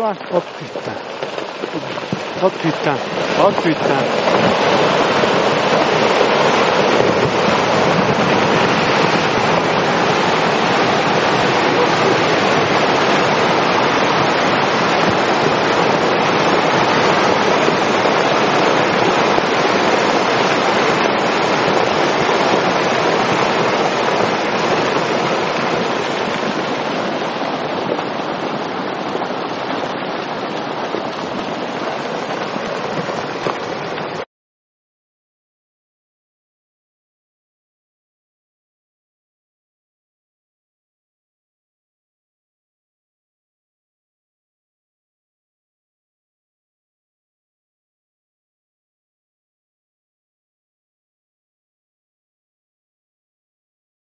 Oh putain. Oh putain. Oh putain.